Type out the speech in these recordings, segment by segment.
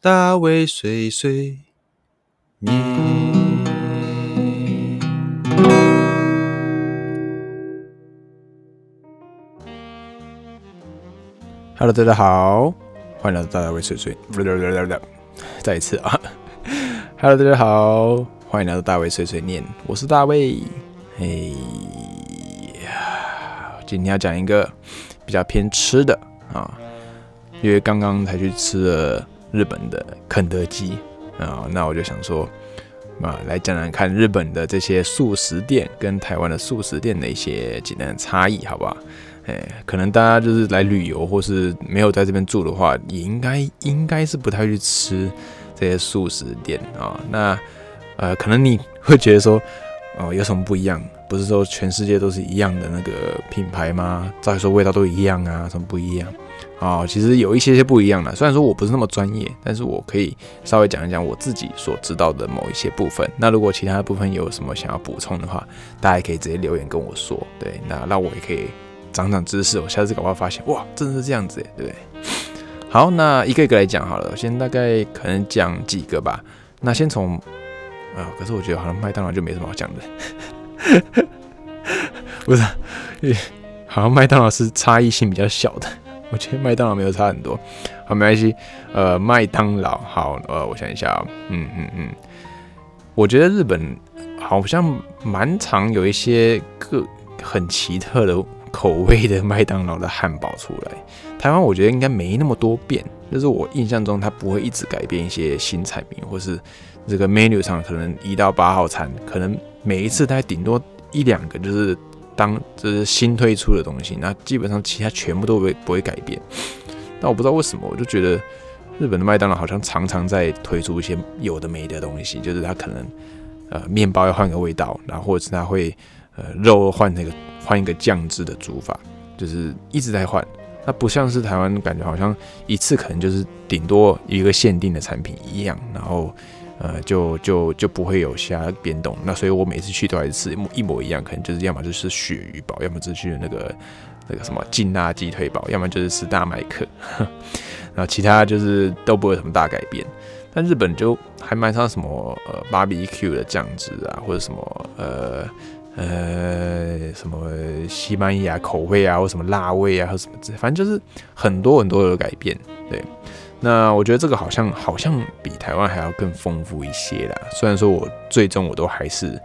大卫碎碎念。Hello，大家好，欢迎来到大卫碎碎。再一次啊，Hello，大家好，欢迎来到大卫碎碎念，我是大卫。哎呀，今天要讲一个比较偏吃的啊，因为刚刚才去吃了日本的肯德基啊，那我就想说啊，来讲讲看日本的这些素食店跟台湾的素食店的一些简单的差异，好不好？哎，可能大家就是来旅游，或是没有在这边住的话，也应该应该是不太去吃这些素食店啊。那呃，可能你会觉得说，哦，有什么不一样？不是说全世界都是一样的那个品牌吗？再说味道都一样啊，什么不一样？啊，其实有一些些不一样的。虽然说我不是那么专业，但是我可以稍微讲一讲我自己所知道的某一些部分。那如果其他的部分有什么想要补充的话，大家可以直接留言跟我说。对，那那我也可以。长长知识，我下次搞不好发现，哇，真的是这样子，对不对？好，那一个一个来讲好了，先大概可能讲几个吧。那先从啊，可是我觉得好像麦当劳就没什么好讲的，不是？好像麦当劳是差异性比较小的，我觉得麦当劳没有差很多。好，没关系。呃，麦当劳好，呃，我想一下，嗯嗯嗯，我觉得日本好像蛮常有一些个很奇特的。口味的麦当劳的汉堡出来，台湾我觉得应该没那么多变，就是我印象中它不会一直改变一些新产品，或是这个 menu 上可能一到八号餐，可能每一次它顶多一两个就是当就是新推出的东西，那基本上其他全部都会不会改变。但我不知道为什么，我就觉得日本的麦当劳好像常常在推出一些有的没的东西，就是它可能呃面包要换个味道，然后或者是它会呃肉换那个。换一个酱汁的煮法，就是一直在换。那不像是台湾，感觉好像一次可能就是顶多一个限定的产品一样，然后呃就就就不会有其他变动。那所以我每次去都还是吃一模一样，可能就是要么就是鳕鱼堡，要么就是去那个那个什么劲辣鸡腿堡，要么就是吃大麦克，然后其他就是都不会什么大改变。但日本就还蛮像什么呃 BBQ 的酱汁啊，或者什么呃。呃，什么西班牙口味啊，或什么辣味啊，或什么之，反正就是很多很多的改变。对，那我觉得这个好像好像比台湾还要更丰富一些啦。虽然说我最终我都还是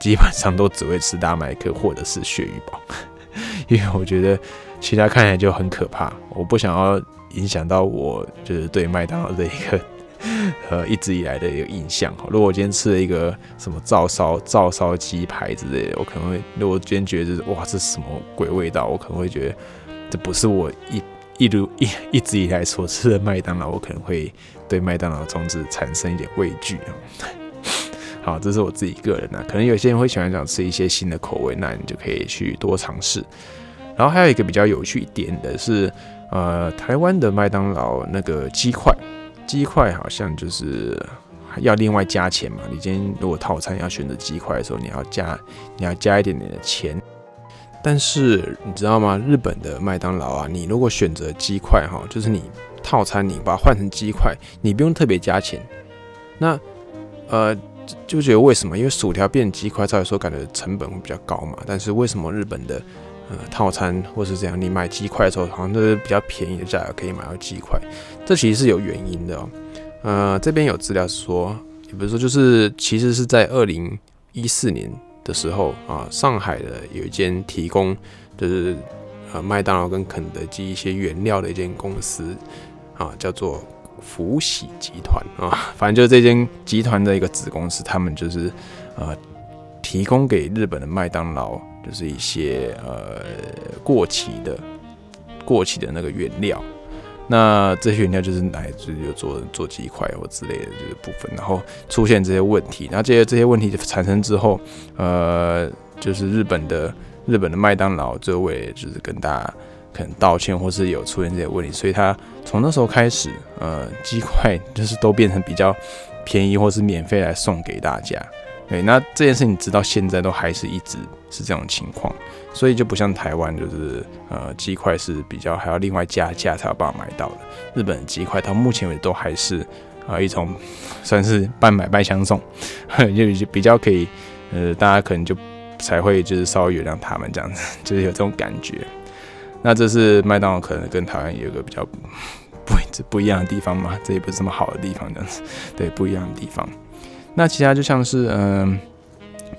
基本上都只会吃大麦克或者是鳕鱼堡，因为我觉得其他看起来就很可怕，我不想要影响到我就是对麦当劳的一个。呃，一直以来的一个印象哈。如果我今天吃了一个什么照烧照烧鸡排之类的，我可能会，如果今天觉得哇，这是什么鬼味道，我可能会觉得这不是我一一如 一一直以来所吃的麦当劳，我可能会对麦当劳从此产生一点畏惧啊。好，这是我自己个人啊，可能有些人会喜欢想吃一些新的口味，那你就可以去多尝试。然后还有一个比较有趣一点的是，呃，台湾的麦当劳那个鸡块。鸡块好像就是要另外加钱嘛。你今天如果套餐要选择鸡块的时候，你要加你要加一点点的钱。但是你知道吗？日本的麦当劳啊，你如果选择鸡块哈，就是你套餐你把它换成鸡块，你不用特别加钱。那呃就觉得为什么？因为薯条变鸡块，照理说感觉成本会比较高嘛。但是为什么日本的呃套餐或是这样，你买鸡块的时候好像都是比较便宜的价格可以买到鸡块？这其实是有原因的哦，呃，这边有资料说，也不是说，就是其实是在二零一四年的时候啊，上海的有一间提供就是呃麦当劳跟肯德基一些原料的一间公司啊，叫做福喜集团啊，反正就是这间集团的一个子公司，他们就是呃提供给日本的麦当劳就是一些呃过期的过期的那个原料。那这些原料就是来自于做做鸡块或之类的这个部分，然后出现这些问题，然后这些这些问题产生之后，呃，就是日本的日本的麦当劳这位就是跟大家可能道歉，或是有出现这些问题，所以他从那时候开始，呃，鸡块就是都变成比较便宜或是免费来送给大家。对，那这件事情直到现在都还是一直是这种情况，所以就不像台湾，就是呃鸡块是比较还要另外加价才有办法买到的。日本鸡块到目前为止都还是啊，一种算是半买半相送，就比较可以，呃，大家可能就才会就是稍微原谅他们这样子，就是有这种感觉。那这是麦当劳可能跟台湾有一个比较 不不一样的地方嘛？这也不是什么好的地方，这样子，对，不一样的地方。那其他就像是嗯，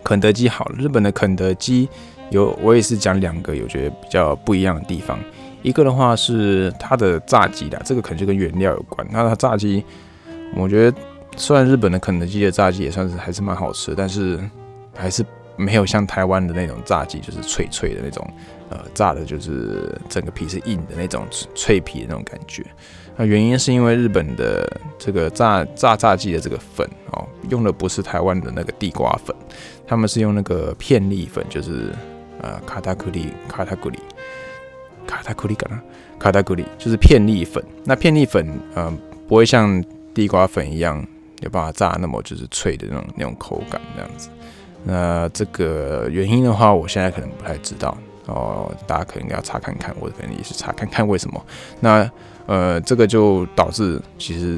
肯德基好了，日本的肯德基有我也是讲两个，有觉得比较不一样的地方。一个的话是它的炸鸡啦，这个可能就跟原料有关。那它炸鸡，我觉得虽然日本的肯德基的炸鸡也算是还是蛮好吃，但是还是没有像台湾的那种炸鸡，就是脆脆的那种，呃，炸的就是整个皮是硬的那种脆皮的那种感觉。那原因是因为日本的这个炸炸炸鸡的这个粉哦，用的不是台湾的那个地瓜粉，他们是用那个片粒粉，就是呃卡塔克里卡塔克里。卡塔库里干啦，卡塔库里就是片粒粉。那片粒粉，嗯，不会像地瓜粉一样有办法炸那么就是脆的那种那种口感这样子。那这个原因的话，我现在可能不太知道哦，大家可能要查看看，我可能也是查看看为什么。那呃，这个就导致其实，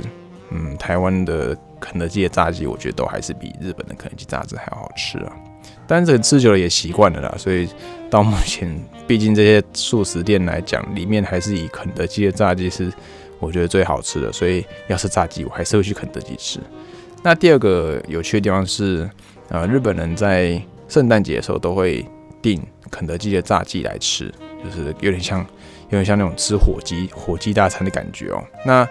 嗯，台湾的肯德基的炸鸡，我觉得都还是比日本的肯德基炸鸡还要好吃啊。但是吃久了也习惯了啦，所以到目前，毕竟这些素食店来讲，里面还是以肯德基的炸鸡是我觉得最好吃的，所以要是炸鸡，我还是会去肯德基吃。那第二个有趣的地方是，呃，日本人在圣诞节的时候都会订肯德基的炸鸡来吃，就是有点像有点像那种吃火鸡火鸡大餐的感觉哦。那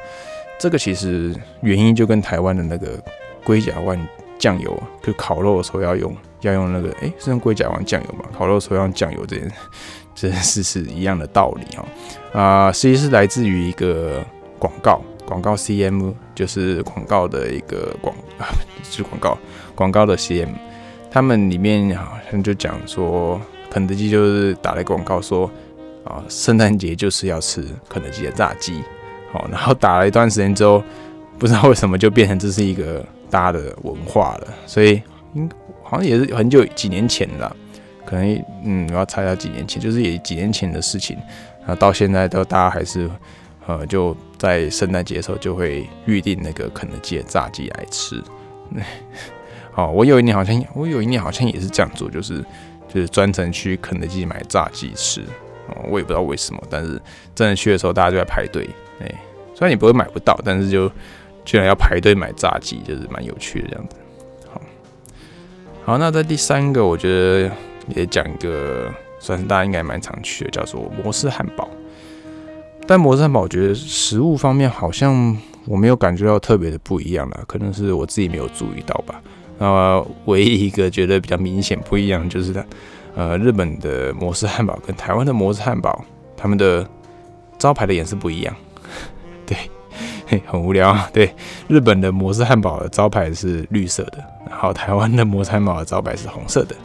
这个其实原因就跟台湾的那个龟甲万酱油，就烤肉的时候要用。要用那个，哎，是用龟甲万酱油嘛？烤肉的时候用酱油，这件这件事是一样的道理哈。啊，实际是来自于一个广告，广告 CM 就是广告的一个广啊，是广告广告的 CM。他们里面好像就讲说，肯德基就是打了广告说，啊，圣诞节就是要吃肯德基的炸鸡。好，然后打了一段时间之后，不知道为什么就变成这是一个大家的文化了，所以应。好像也是很久几年前了，可能嗯，我要猜一下几年前，就是也几年前的事情。然后到现在都大家还是呃，就在圣诞节的时候就会预定那个肯德基的炸鸡来吃。好，我有一年好像我有一年好像也是这样做，就是就是专程去肯德基买炸鸡吃。我也不知道为什么，但是真的去的时候大家就在排队。哎，虽然你不会买不到，但是就居然要排队买炸鸡，就是蛮有趣的这样子。好，好那在第三个，我觉得也讲一个，算是大家应该蛮常去的，叫做摩斯汉堡。但摩斯汉堡，我觉得食物方面好像我没有感觉到特别的不一样了，可能是我自己没有注意到吧。那唯一一个觉得比较明显不一样，就是它，呃，日本的摩斯汉堡跟台湾的摩斯汉堡，他们的招牌的颜色不一样。对。很无聊啊！对，日本的摩斯汉堡的招牌是绿色的，然后台湾的摩斯汉堡的招牌是红色的。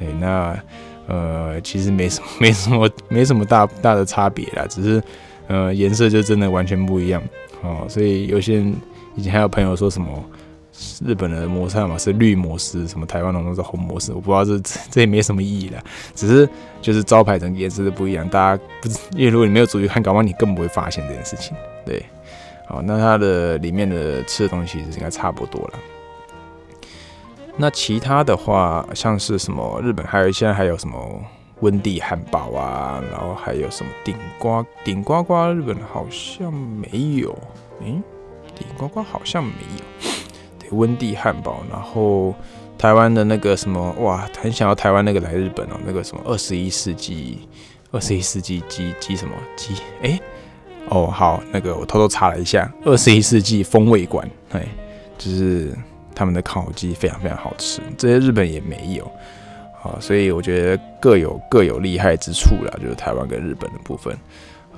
对，那呃，其实没什么，没什么，没什么大大的差别啦，只是呃，颜色就真的完全不一样哦。所以有些人以前还有朋友说什么日本的摩斯汉堡是绿摩斯，什么台湾的都是红摩斯，我不知道这 这也没什么意义啦，只是就是招牌整个颜色都不一样，大家不，因为如果你没有注意看，搞不好你根本不会发现这件事情。对。好，那它的里面的吃的东西是应该差不多了。那其他的话，像是什么日本还有现在还有什么温蒂汉堡啊，然后还有什么顶呱顶呱呱，日本好像没有。诶，顶呱呱好像没有。温蒂汉堡，然后台湾的那个什么哇，很想要台湾那个来日本哦，那个什么二十一世纪二十一世纪鸡鸡什么鸡？诶。哦，好，那个我偷偷查了一下，二十一世纪风味馆，哎，就是他们的烤鸡非常非常好吃，这些日本也没有，好，所以我觉得各有各有厉害之处啦，就是台湾跟日本的部分，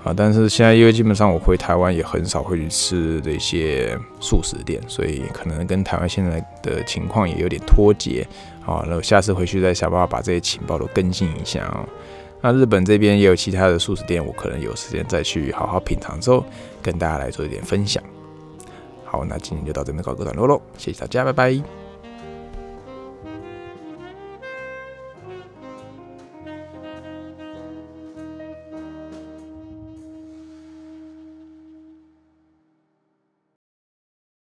啊，但是现在因为基本上我回台湾也很少会去吃这些素食店，所以可能跟台湾现在的情况也有点脱节，好，那下次回去再想办法把这些情报都更新一下啊。那日本这边也有其他的素食店，我可能有时间再去好好品尝之后，跟大家来做一点分享。好，那今天就到这边告个段落喽，谢谢大家，拜拜。